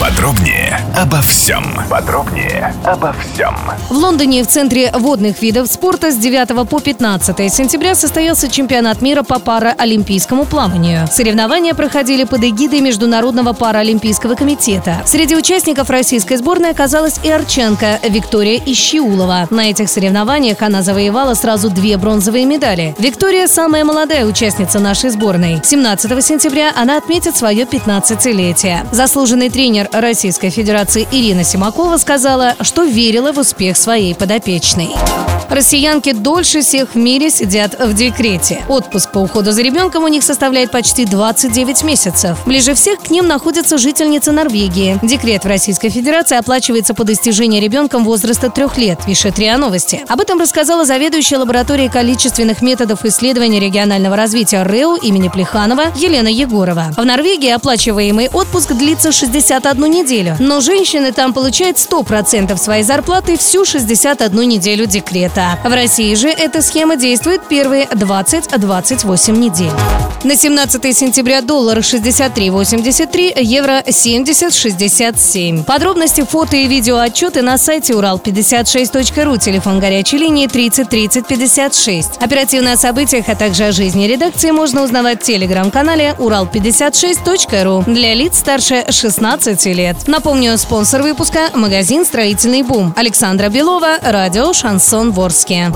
Подробнее обо всем. Подробнее обо всем. В Лондоне в Центре водных видов спорта с 9 по 15 сентября состоялся чемпионат мира по параолимпийскому плаванию. Соревнования проходили под эгидой Международного параолимпийского комитета. Среди участников российской сборной оказалась и арчанка Виктория Ищиулова. На этих соревнованиях она завоевала сразу две бронзовые медали. Виктория – самая молодая участница нашей сборной. 17 сентября она отметит свое 15-летие. Заслуженный тренер Российской Федерации Ирина Симакова сказала, что верила в успех своей подопечной. Россиянки дольше всех в мире сидят в декрете. Отпуск по уходу за ребенком у них составляет почти 29 месяцев. Ближе всех к ним находится жительница Норвегии. Декрет в Российской Федерации оплачивается по достижении ребенком возраста трех лет, пишет РИА Новости. Об этом рассказала заведующая лабораторией количественных методов исследования регионального развития РЭУ имени Плеханова Елена Егорова. В Норвегии оплачиваемый отпуск длится 61 неделю, но женщины там получают 100% своей зарплаты всю 61 неделю декрета. В России же эта схема действует первые 20-28 недель. На 17 сентября доллар 63.83, евро 70.67. Подробности, фото и видео отчеты на сайте урал56.ру, телефон горячей линии 30 30 56. Оперативно о событиях, а также о жизни редакции можно узнавать в телеграм-канале урал56.ру для лиц старше 16 лет. Напомню, спонсор выпуска – магазин «Строительный бум». Александра Белова, радио «Шансон Ворске».